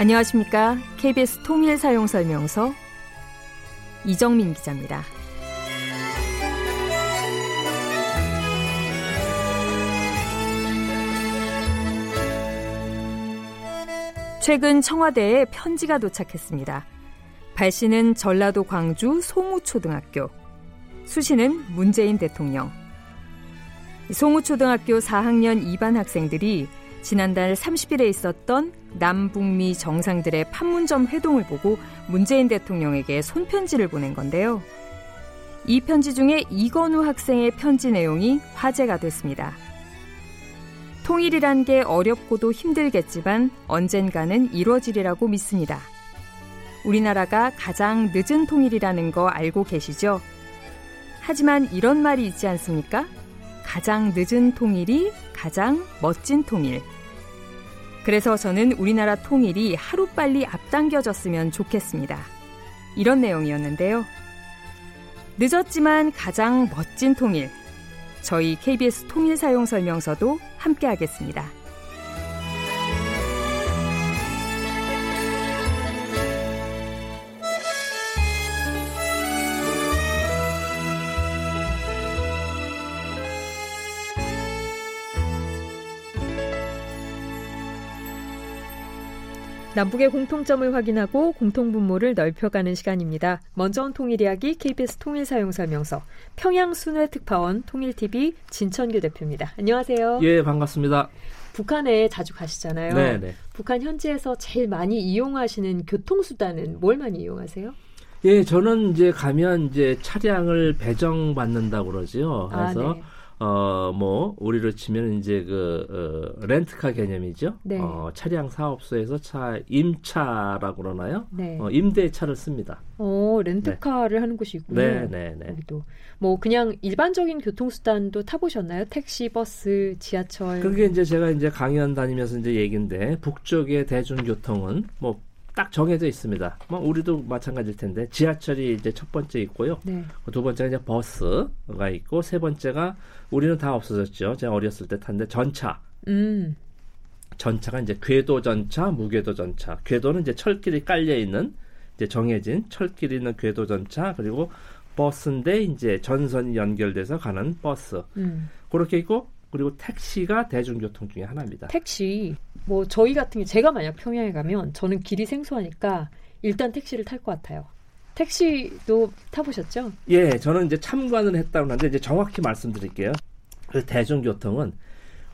안녕하십니까. KBS 통일 사용 설명서 이정민 기자입니다. 최근 청와대에 편지가 도착했습니다. 발씨는 전라도 광주 송우초등학교, 수시는 문재인 대통령. 송우초등학교 4학년 2반 학생들이 지난달 30일에 있었던 남북미 정상들의 판문점 회동을 보고 문재인 대통령에게 손편지를 보낸 건데요. 이 편지 중에 이건우 학생의 편지 내용이 화제가 됐습니다. 통일이란 게 어렵고도 힘들겠지만 언젠가는 이루어지리라고 믿습니다. 우리나라가 가장 늦은 통일이라는 거 알고 계시죠? 하지만 이런 말이 있지 않습니까? 가장 늦은 통일이 가장 멋진 통일. 그래서 저는 우리나라 통일이 하루빨리 앞당겨졌으면 좋겠습니다. 이런 내용이었는데요. 늦었지만 가장 멋진 통일. 저희 KBS 통일 사용 설명서도 함께 하겠습니다. 남북의 공통점을 확인하고 공통분모를 넓혀가는 시간입니다. 먼저 온 통일 이야기 KBS 통일 사용 설명서 평양 순회 특파원 통일TV 진천규 대표입니다. 안녕하세요. 예, 반갑습니다. 북한에 자주 가시잖아요. 네, 네. 북한 현지에서 제일 많이 이용하시는 교통수단은 뭘 많이 이용하세요? 예, 저는 이제 가면 이제 차량을 배정받는다고 그러죠. 그래서 아, 네. 어, 뭐, 우리로 치면 이제 그, 어, 렌트카 개념이죠. 네. 어, 차량 사업소에서 차, 임차라고 그러나요? 네. 어, 임대차를 씁니다. 어, 렌트카를 하는 곳이 있군요. 네, 네, 네. 여기도 뭐 그냥 일반적인 교통수단도 타보셨나요? 택시, 버스, 지하철. 그게 이제 제가 이제 강연 다니면서 이제 얘기인데, 북쪽의 대중교통은 뭐, 딱 정해져 있습니다. 뭐, 우리도 마찬가지일 텐데, 지하철이 이제 첫 번째 있고요. 네. 두 번째가 이제 버스가 있고, 세 번째가 우리는 다 없어졌죠. 제가 어렸을 때 탔는데, 전차. 음. 전차가 이제 궤도 전차, 무궤도 전차. 궤도는 이제 철길이 깔려 있는 이제 정해진 철길이 있는 궤도 전차 그리고 버스인데 이제 전선이 연결돼서 가는 버스. 음. 그렇게 있고 그리고 택시가 대중교통 중에 하나입니다. 택시. 뭐 저희 같은 게 제가 만약 평양에 가면 저는 길이 생소하니까 일단 택시를 탈 것 같아요. 택시도 타보셨죠? 예, 저는 이제 참관을 했다고 하는데 이제 정확히 말씀드릴게요. 그 대중교통은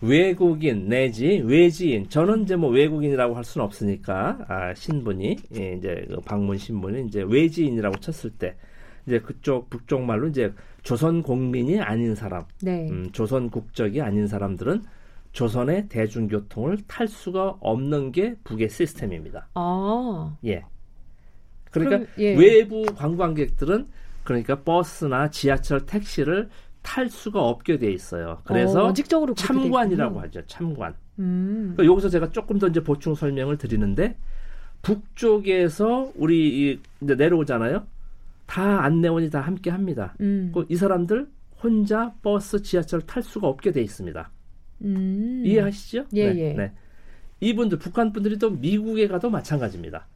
외국인 내지 외지인 저는 이제 뭐 외국인이라고 할 수는 없으니까 아, 신분이 예, 이제 그 방문 신분이 이제 외지인이라고 쳤을 때 이제 그쪽 북쪽 말로 이제 조선 국민이 아닌 사람, 네. 음, 조선 국적이 아닌 사람들은 조선의 대중교통을 탈 수가 없는 게 북의 시스템입니다. 아. 예. 그러니까 그럼, 예. 외부 관광객들은 그러니까 버스나 지하철 택시를 탈 수가 없게 돼 있어요. 그래서 어, 참관이라고. 하죠. 참관. 음. 그러니까 여기서 제가 조금 더 이제 보충 설명을 드리는데 북쪽에서 우리 내려오잖아요. 다 안내원이 다 함께 합니다. 음. 그이 사람들 혼자 버스, 지하철 탈 수가 없게 돼 있습니다. 음. 이해하시죠? 예, 네, 예. 네. 이분들 북한 분들이 또 미국에 가도 마찬가지입니다.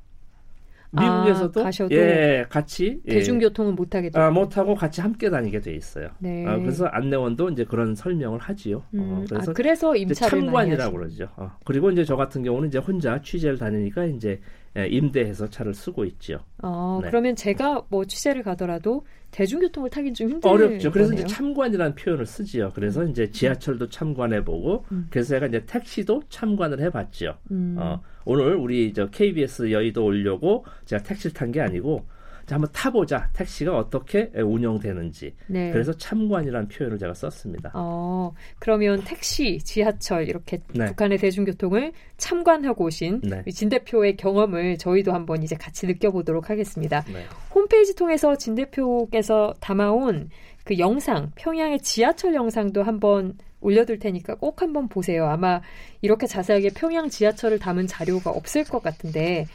아, 미국에서도 가셔도 예, 같이 예, 대중교통은 못 하게. 아, 못 하고 같이 함께 다니게 돼 있어요. 네. 아, 그래서 안내원도 이제 그런 설명을 하지요. 음. 어, 그래서 아, 그래서 임차를 참관이라고 그러죠. 어, 그리고 이제 저 같은 경우는 이제 혼자 취재를 다니니까 이제 예, 임대해서 차를 쓰고 있죠. 어, 네. 그러면 제가 뭐 취재를 가더라도 대중교통을 타긴 좀 힘든 어렵죠. 그래서 거네요. 이제 참관이라는 표현을 쓰지요. 그래서 이제 지하철도 참관해보고, 음. 그래서 제가 이제 택시도 참관을 해봤죠. 음. 어, 오늘 우리 저 KBS 여의도 오려고 제가 택시를 탄 게 아니고, 자, 한번 타보자. 택시가 어떻게 운영되는지. 네. 그래서 참관이라는 표현을 제가 썼습니다. 어, 그러면 택시, 지하철 이렇게 네. 북한의 대중교통을 참관하고 오신 네. 진 대표의 경험을 저희도 한번 이제 같이 느껴보도록 하겠습니다. 네. 홈페이지 통해서 진 대표께서 담아온 그 영상, 평양의 지하철 영상도 한번 올려둘 테니까 꼭 한번 보세요. 아마 이렇게 자세하게 평양 지하철을 담은 자료가 없을 것 같은데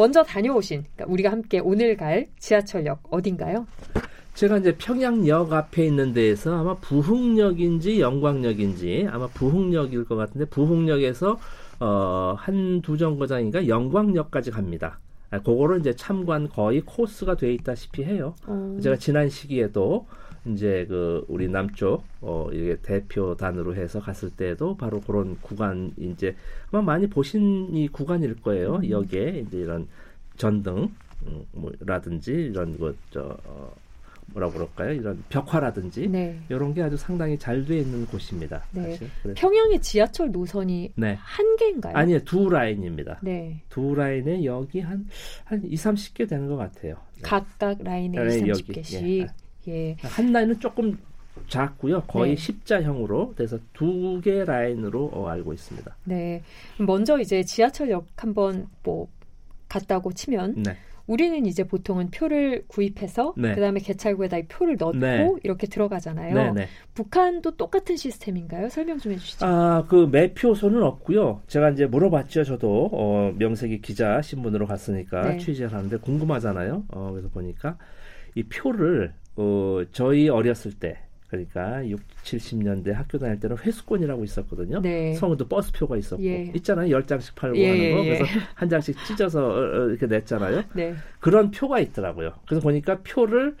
먼저 다녀오신 그러니까 우리가 함께 오늘 갈 지하철역 어딘가요? 제가 이제 평양역 앞에 있는 데에서 아마 부흥역인지 영광역인지 아마 부흥역일 것 같은데 부흥역에서 어, 한 두 정거장인가 영광역까지 갑니다. 아, 그거를 이제 참관 거의 코스가 돼 있다시피 해요. 어. 제가 지난 시기에도 이제 그 우리 남쪽 어 이게 대표단으로 해서 갔을 때도 바로 그런 구간 이제 아마 많이 보신 이 구간일 거예요. 음. 여기에 이제 이런 전등 음, 뭐라든지 이런 것저 어, 뭐라고 그럴까요? 이런 벽화라든지 네. 이런 게 아주 상당히 잘 돼 있는 곳입니다. 네. 평양의 지하철 노선이 네. 한 개인가요? 아니요, 두 라인입니다. 네. 두 라인에 여기 한, 한 2, 30개 되는 것 같아요. 네. 각각 라인에 네, 2, 여기. 30개씩. 예. 한 라인은 조금 작고요. 거의 네. 십자형으로 그래서 두 개 라인으로 어, 알고 있습니다. 네. 먼저 이제 지하철역 한번 뭐 갔다고 치면 네. 우리는 이제 보통은 표를 구입해서 네. 그다음에 개찰구에다 이 표를 넣고 네. 이렇게 들어가잖아요. 네, 네. 북한도 똑같은 시스템인가요? 설명 좀 해주시죠. 아, 그 매표소는 없고요. 제가 이제 물어봤죠. 저도 어, 명색이 기자 신분으로 갔으니까 네. 취재를 하는데 궁금하잖아요. 어, 그래서 보니까 이 표를 어, 저희 어렸을 때 그러니까 6, 70년대 학교 다닐 때는 회수권이라고 있었거든요. 네. 성우도 버스표가 있었고 예. 있잖아요. 열 장씩 팔고 예, 하는 거. 예, 예. 그래서 한 장씩 찢어서 어, 어, 이렇게 냈잖아요. 네. 그런 표가 있더라고요. 그래서 보니까 표를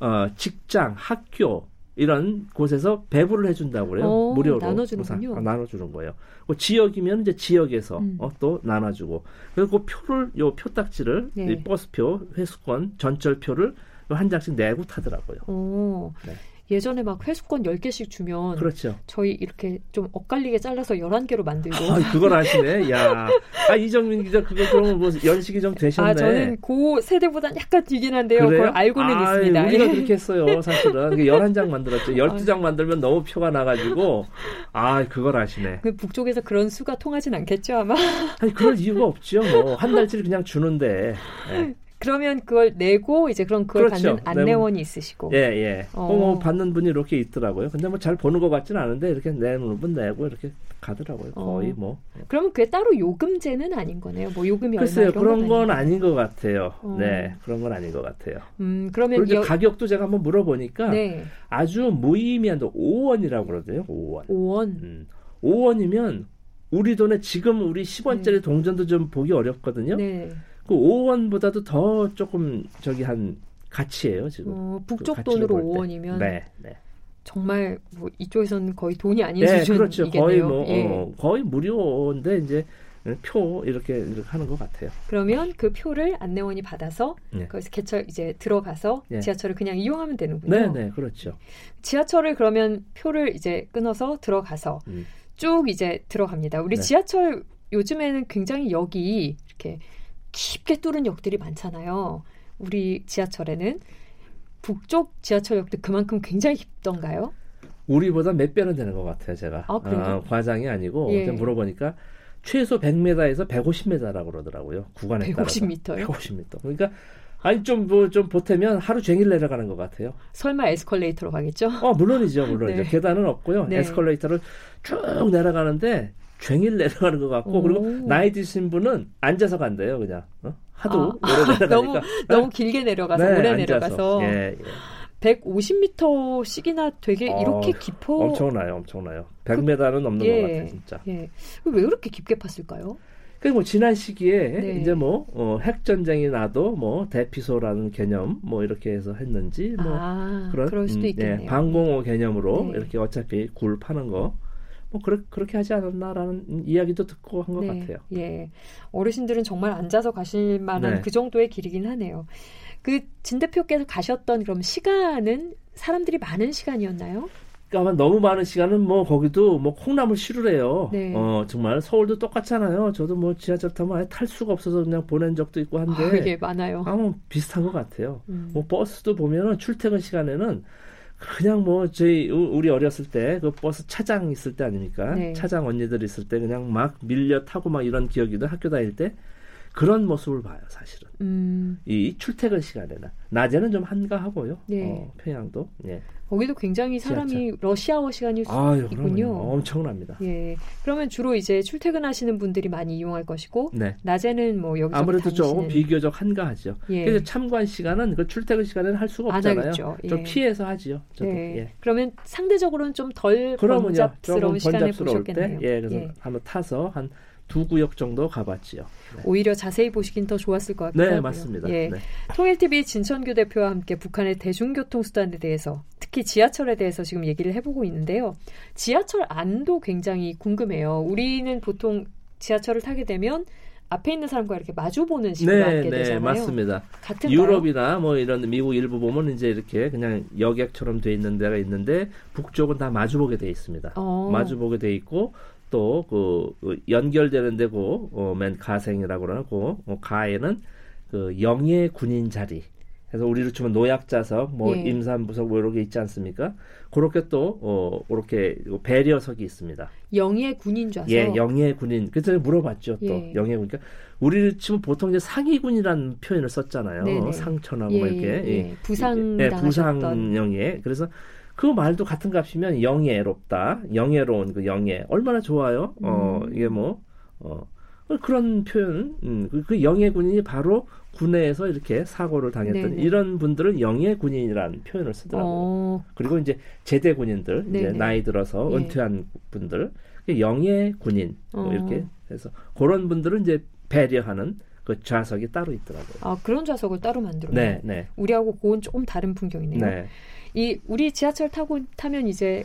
어, 직장, 학교 이런 곳에서 배부를 해준다고 그래요. 오, 무료로 나눠주는군요. 아, 나눠주는 거예요. 그 지역이면 이제 지역에서 음. 어, 또 나눠주고 그리고 그 표를 요 표딱지를 네. 이 버스표, 회수권, 전철표를 한 장씩 내고 타더라고요. 오. 네. 예전에 막 회수권 10개씩 주면 그렇죠. 저희 이렇게 좀 엇갈리게 잘라서 11개로 만들고 아, 그걸 아시네. 야, 아 이정민 기자 그거 그러면 뭐 연식이 좀 되셨네. 아, 저는 그 세대보단 약간 뒤긴 한데요. 그걸 그래요? 알고는 아, 있습니다. 우리가 예. 그렇게 했어요, 사실은. 11장 만들었죠. 12장 만들면 너무 표가 나 가지고, 아, 그걸 아시네. 그 북쪽에서 그런 수가 통하진 않겠죠, 아마. 아니, 그럴 이유가 없죠, 뭐. 한 달치를 그냥 주는데. 예, 그러면 그걸 내고 이제 그럼 그걸 그렇죠. 받는 안내원이 있으시고. 예. 예. 어. 어, 뭐, 받는 분이 이렇게 있더라고요. 근데 뭐 잘 보는 것 같지는 않은데, 이렇게 내는 분 내고, 이렇게 가더라고요. 거의 어. 뭐. 그러면 그게 따로 요금제는 아닌 거네요. 뭐 요금이 글쎄요, 얼마 그런 건. 아닌 것 같아요. 어. 네, 그런 건 아닌 것 같아요. 음, 그러면 여, 가격도 제가 한번 물어보니까, 네. 아주 무의미한데 5원이라고 그러대요, 5원. 5원. 음. 5원이면 우리 돈에 지금 우리 10원짜리 동전도 좀 보기 어렵거든요. 네. 그 5원보다도 더 조금 저기 한 가치예요, 지금. 어, 그 북쪽 가치로 돈으로 볼 때. 5원이면 네, 네. 정말 뭐 이쪽에서는 거의 돈이 아닌 네, 수준이겠네요. 그렇죠. 거의 뭐 예. 어, 거의 무료인데 이제 표 이렇게, 이렇게 하는 것 같아요. 그러면 그 표를 안내원이 받아서 네. 거기서 개철 이제 들어가서 네. 지하철을 그냥 이용하면 되는군요. 네, 네, 그렇죠. 지하철을 그러면 표를 이제 끊어서 들어가서 음. 쭉 이제 들어갑니다. 우리 네. 지하철 요즘에는 굉장히 역이 이렇게 깊게 뚫은 역들이 많잖아요. 우리 지하철에는 북쪽 지하철역도 그만큼 굉장히 깊던가요? 우리보다 몇 배는 되는 것 같아요, 제가. 아, 그래요? 과장이 아니고 예. 좀 물어보니까 최소 100m에서 150m라고 그러더라고요. 구간에 따라서. 150m 요? 150m. 그러니까 아니 좀뭐 좀 보태면 하루 종일 내려가는 것 같아요. 설마 에스컬레이터로 가겠죠? 어 물론이죠, 물론이죠. 네. 계단은 없고요. 네. 에스컬레이터를 쭉 내려가는데 종일 내려가는 것 같고 오. 그리고 나이 드신 분은 앉아서 간대요, 그냥 어? 하도 아. 오래 내려가니까. 너무 너무 길게 내려가서 네, 오래 앉아서. 내려가서 예, 예. 150m씩이나 되게 어, 이렇게 깊어. 엄청나요, 엄청나요. 100m는 넘는 예. 것 같아요, 진짜. 예. 왜 그렇게 깊게 팠을까요? 그리고 뭐 지난 시기에 네. 이제 뭐 어, 핵전쟁이 나도 뭐 대피소라는 개념 뭐 이렇게 해서 했는지 뭐 아, 그런 음, 있겠네요. 예, 방공호 개념으로 네. 이렇게 어차피 굴 파는 거. 뭐 그렇, 그렇게 하지 않았나라는 이야기도 듣고 한것 네, 같아요. 예. 어르신들은 정말 앉아서 가실 만한 네. 그 정도의 길이긴 하네요. 그 진 대표께서 가셨던 그럼 시간은 사람들이 많은 시간이었나요? 그러니까 아마 너무 많은 시간은 뭐 거기도 뭐 콩나물 시루래요. 네. 어 정말 서울도 똑같잖아요. 저도 뭐 지하철 타면 아예 탈 수가 없어서 그냥 보낸 적도 있고 한데 아, 예, 많아요. 아마 비슷한 것 같아요. 음. 뭐 버스도 보면은 출퇴근 시간에는 그냥 뭐 저희 우- 우리 어렸을 때 그 버스 차장 있을 때 아닙니까? 네. 차장 언니들 있을 때 그냥 막 밀려 타고 막 이런 기억이도 학교 다닐 때 그런 모습을 봐요, 사실은. 음, 이 출퇴근 시간에는 낮에는 좀 한가하고요. 네. 어, 평양도. 예. 거기도 굉장히 사람이 러시아워 시간이 아유, 있군요. 그럼요. 엄청납니다. 예. 그러면 주로 이제 출퇴근하시는 분들이 많이 이용할 것이고 네. 낮에는 뭐 여기서 아무래도 조금 비교적 한가하죠. 예. 그래서 참관 시간은 그 출퇴근 시간에는 할 수가 안 없잖아요. 하겠죠. 예. 좀 피해서 하지요. 저도. 예. 예. 그러면 상대적으로는 좀 덜. 번잡스러운 시간에 보셨겠네요. 때, 예, 그래서 한번 타서 한 두 구역 정도 가봤지요. 네. 오히려 자세히 보시긴 더 좋았을 것 같아요. 네, 맞습니다. 예. 네. 통일TV 진천규 대표와 함께 북한의 대중교통 수단에 대해서 특히 지하철에 대해서 지금 얘기를 해보고 있는데요. 지하철 안도 굉장히 궁금해요. 우리는 보통 지하철을 타게 되면 앞에 있는 사람과 이렇게 마주 보는 식으로 네, 앉게 네, 되잖아요. 맞습니다. 같은 유럽이나 뭐 이런 미국 일부 보면 이제 이렇게 그냥 여객처럼 돼 있는 데가 있는데 북쪽은 다 마주 보게 돼 있습니다. 어. 마주 보게 돼 있고 또그 그 연결되는 데고 어, 맨 가생이라고 그러고 어, 가에는 그 영예 군인 자리. 그래서 우리로 치면 노약자석, 뭐 예. 임산부석 뭐 이렇게 있지 않습니까? 그렇게 또 어, 그렇게 배려석이 있습니다. 영예 군인 좌석. 예, 영예 군인. 그래서 물어봤죠. 또 예. 영예 군인. 그러니까 우리를 치면 보통 이제 상위군이라는 표현을 썼잖아요. 네네. 예, 뭐 이렇게. 예, 예. 부상 예, 당하셨던. 부상 영예. 그래서 그 말도 같은 값이면 영예롭다. 영예로운 그 영예. 얼마나 좋아요. 어, 음. 이게 뭐 어. 그런 표현, 음, 그, 그 영예 군인이 바로 군내에서 이렇게 사고를 당했던 네네. 이런 분들은 영예 군인이라는 표현을 쓰더라고요. 어, 그리고 이제 제대 군인들, 이제. 나이 들어서 예. 은퇴한 분들, 영예 군인 뭐 어. 이렇게 해서 그런 분들은 이제 배려하는 그 좌석이 따로 있더라고요. 아 그런 좌석을 따로 만들어요. 네, 네, 우리하고 그건 조금 다른 풍경이네요. 네, 이 우리 지하철 타고 타면 이제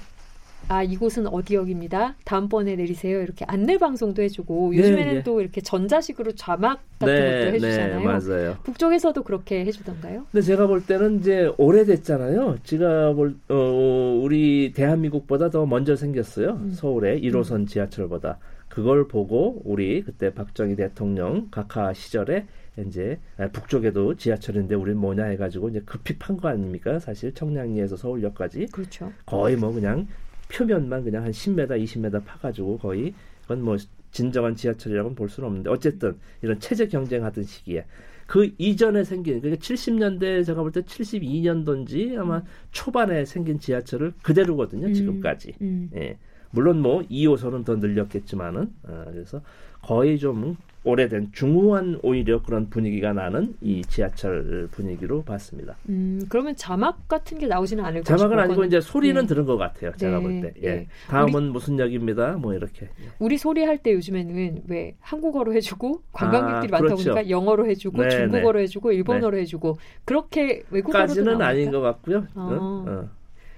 아 이곳은 어디역입니다. 다음번에 내리세요. 이렇게 안내 방송도 해주고 예, 요즘에는 예. 또 이렇게 전자식으로 자막 같은 네, 것도 네, 해주잖아요. 맞아요. 북쪽에서도 그렇게 해주던가요? 근데 제가 볼 때는 이제 오래됐잖아요. 제가 볼, 어, 우리 대한민국보다 더 먼저 생겼어요. 음. 서울에 1호선 지하철보다. 그걸 보고 우리 그때 박정희 대통령 각하 시절에 이제 아, 북쪽에도 지하철인데 우린 뭐냐 해가지고 이제 급히 판 거 아닙니까? 사실 청량리에서 서울역까지 그렇죠. 거의 뭐 그냥 표면만 그냥 한 10m, 20m 파가지고 거의 그건 뭐 진정한 지하철이라고는 볼 수는 없는데 어쨌든 이런 체제 경쟁하던 시기에 그 이전에 생긴 그러니까 70년대 제가 볼 때 72년도인지 아마 초반에 생긴 지하철을 그대로거든요 음, 지금까지 음. 예 물론 뭐 2호선은 더 늘렸겠지만은 아, 그래서 거의 좀 오래된 중후한 오히려 그런 분위기가 나는 이 지하철 분위기로 봤습니다. 음, 그러면 자막 같은 게 나오지는 않을 자막은 것이고 아니고 이제 소리는 네. 들은 것 같아요. 제가 네, 볼 때. 예. 예. 다음은 무슨 역입니다. 뭐 이렇게. 우리 소리 할 때 요즘에는 왜 한국어로 해주고 관광객들이 아, 많다 그렇죠. 보니까 영어로 해주고 네, 중국어로 해주고 일본어로 해주고 그렇게 외국어로도 까지는 나옵니까? 아닌 것 같고요. 어. 어, 어.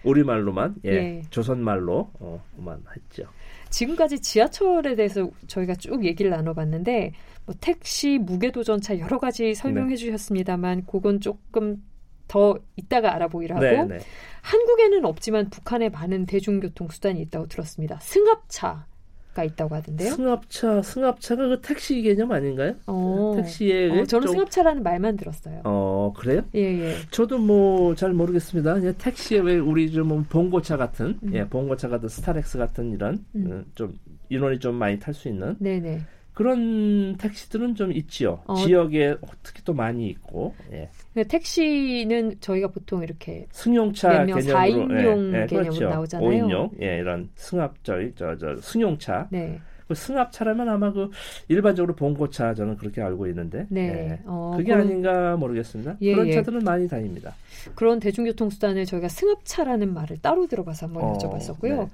우리말로만 예, 예. 조선말로 어만 했죠. 지금까지 지하철에 대해서 저희가 쭉 얘기를 나눠봤는데 뭐 택시, 무게도전차 여러 가지 설명해 주셨습니다만 그건 조금 더 이따가 알아보기로 하고 네, 네. 한국에는 없지만 북한에 많은 대중교통 수단이 있다고 들었습니다. 승합차 가 있다고 하던데요. 승합차, 승합차가 그 택시 개념 아닌가요? 어. 택시에 어, 저는 좀- 승합차라는 말만 들었어요. 어 그래요? 예, 예. 저도 뭐 잘 모르겠습니다. 그냥 택시에 왜 우리 좀 봉고차 같은, 음. 예, 봉고차 같은 스타렉스 같은 이런 음. 어, 좀 인원이 좀 많이 탈 수 있는 네네. 그런 택시들은 좀 있지요. 어. 지역에 특히 또 많이 있고, 예. 택시는 저희가 보통 이렇게 승용차 개념으로 사인용 예, 예, 개념으로 그렇죠. 나오잖아요. 5인용 예, 이런 승합저 저저 승용차 네, 그 승합차라면 아마 그 일반적으로 봉고차 저는 그렇게 알고 있는데 네. 예. 어, 그게 그런, 아닌가 모르겠습니다. 예, 그런 예. 차들은 많이 다닙니다. 그런 대중교통 수단을 저희가 승합차라는 말을 따로 들어봐서 한번 어, 여쭤봤었고요. 네.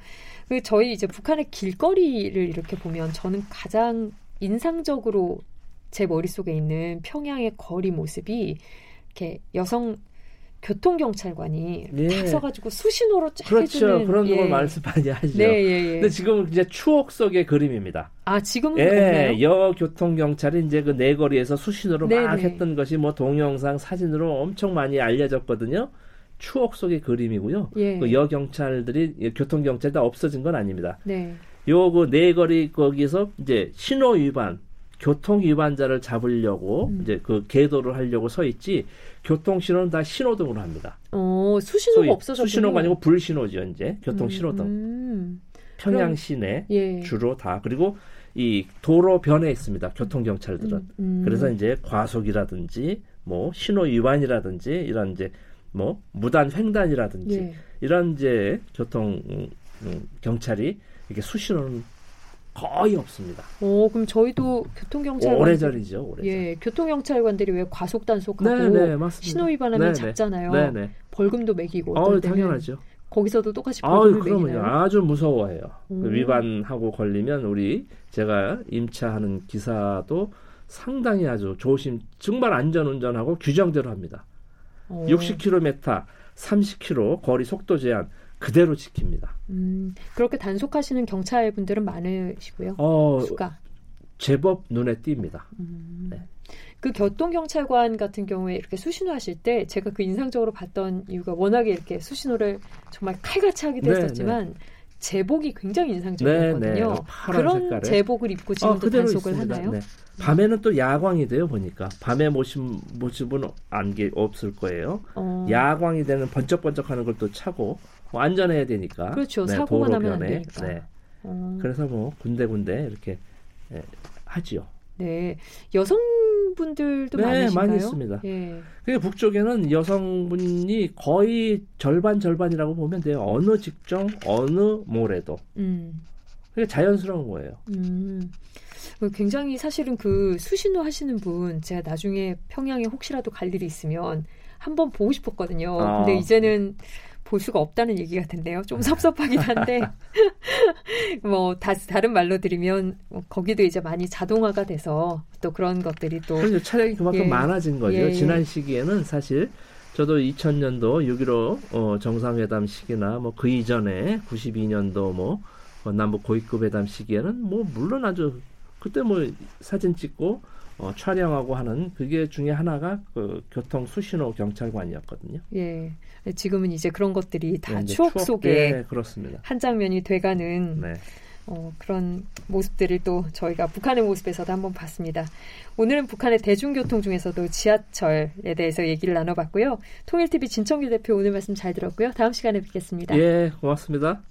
그 저희 이제 북한의 길거리를 이렇게 보면 저는 가장 인상적으로 제 머릿속에 있는 평양의 거리 모습이 이렇게 여성 교통 경찰관이 예. 탁 서가지고 수신호로 쫙 그렇죠. 해주는 그런 예. 걸 말씀 많이 하죠. 네, 예, 예. 근데 지금은 이제 추억 속의 그림입니다. 아 지금은 예? 여 교통 경찰이 이제 그 내거리에서 수신호로 막 네네. 했던 것이 뭐 동영상, 사진으로 엄청 많이 알려졌거든요. 추억 속의 그림이고요. 예. 그 여 경찰들이 교통 경찰 다 없어진 건 아닙니다. 네. 요그 내거리 거기서 이제 신호 위반, 교통 위반자를 잡으려고 음. 이제 그 계도를 하려고 서 있지 교통 신호는 다 신호등으로 합니다. 어 수신호가 없어졌군요. 수신호가 아니고 불신호죠 이제 교통 음, 신호등. 음. 평양 시내 예. 주로 다 그리고 이 도로 변에 있습니다. 교통 경찰들은. 음, 음. 그래서 이제 과속이라든지 뭐 신호 위반이라든지 이런 이제 뭐 무단 횡단이라든지 예. 이런 이제 교통 음, 음, 경찰이 이렇게 수신호는 거의 없습니다. 어 그럼 저희도 교통 경찰관 오래전이죠, 오래전. 예, 교통 경찰관들이 왜 과속 단속하고 네, 네. 신호 위반하면 네, 네. 잡잖아요. 네, 네. 벌금도 매기고 어, 당연하죠. 거기서도 똑같이 아, 벌금을. 매기나요? 아주 무서워해요. 오. 위반하고 걸리면 우리 제가 임차하는 기사도 상당히 아주 조심, 정말 안전 운전하고 규정대로 합니다. 어. 60km, 30km 거리 속도 제한 그대로 지킵니다. 음, 그렇게 단속하시는 경찰 분들은 많으시고요. 어, 수가. 제법 눈에 띕니다. 음. 네. 그 교통경찰관 같은 경우에 이렇게 수신호 하실 때 제가 그 인상적으로 봤던 이유가 워낙에 이렇게 수신호를 정말 칼같이 하기도 네, 했었지만 제복이 굉장히 네, 인상적이었거든요. 네. 파란 그런 색깔에. 제복을 입고 어, 지금도 그대로 단속을 있습니다. 하나요? 네. 밤에는 또 야광이 돼요 보니까 밤에 모신 모습은 안게 없을 거예요. 어, 야광이 되는 번쩍번쩍하는 걸 또 차고 뭐 안전해야 되니까. 그렇죠. 네, 사고가 나면 안. 되니까. 네. 어, 그래서 뭐 군데군데 이렇게 예, 하지요. 네. 여성분들도 네, 많으신가요? 많이 있습니다. 예. 그 북쪽에는 여성분이 거의 절반 절반이라고 보면 돼요. 어느 직종, 어느 모래도. 음. 그게 자연스러운 거예요. 음. 그 굉장히 사실은 그 수신호 하시는 분 제가 나중에 평양에 혹시라도 갈 일이 있으면 한번 보고 싶었거든요. 아. 근데 이제는 볼 수가 없다는 얘기 같은데요. 좀 섭섭하긴 한데 뭐 다, 다른 말로 드리면 뭐 거기도 이제 많이 자동화가 돼서 또 그런 것들이 또 그래서 차량이 그만큼 예. 많아진 거죠. 예, 예. 지난 시기에는 사실 저도 2000년도 6.15 어, 정상회담 시기나 뭐 그 이전에 92년도 뭐 어, 남북 고위급 회담 시기에는 뭐 물론 아주 그때 뭐 사진 찍고 어, 촬영하고 하는 그게 중에 하나가 그 교통 수신호 경찰관이었거든요. 예. 지금은 이제 그런 것들이 다 네, 이제 추억 속에 네, 그렇습니다. 한 장면이 돼가는 네. 어, 그런 모습들을 또 저희가 북한의 모습에서도 한번 봤습니다. 오늘은 북한의 대중교통 중에서도 지하철에 대해서 얘기를 나눠봤고요. 통일TV 진청규 대표 오늘 말씀 잘 들었고요. 다음 시간에 뵙겠습니다. 예, 고맙습니다.